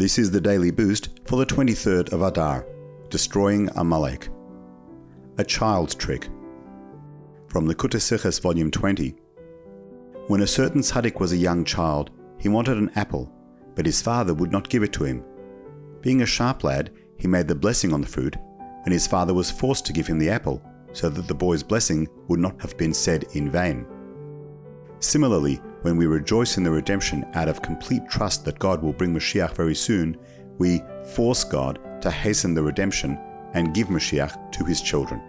This is the daily boost for the 23rd of Adar, destroying Amalek. A child's trick. From the Likkutei Sichos, volume 20. When a certain tzaddik was a young child, he wanted an apple, but his father would not give it to him. Being a sharp lad, he made the blessing on the fruit, and his father was forced to give him the apple, so that the boy's blessing would not have been said in vain. Similarly, when we rejoice in the redemption out of complete trust that God will bring Mashiach very soon, we force God to hasten the redemption and give Mashiach to his children.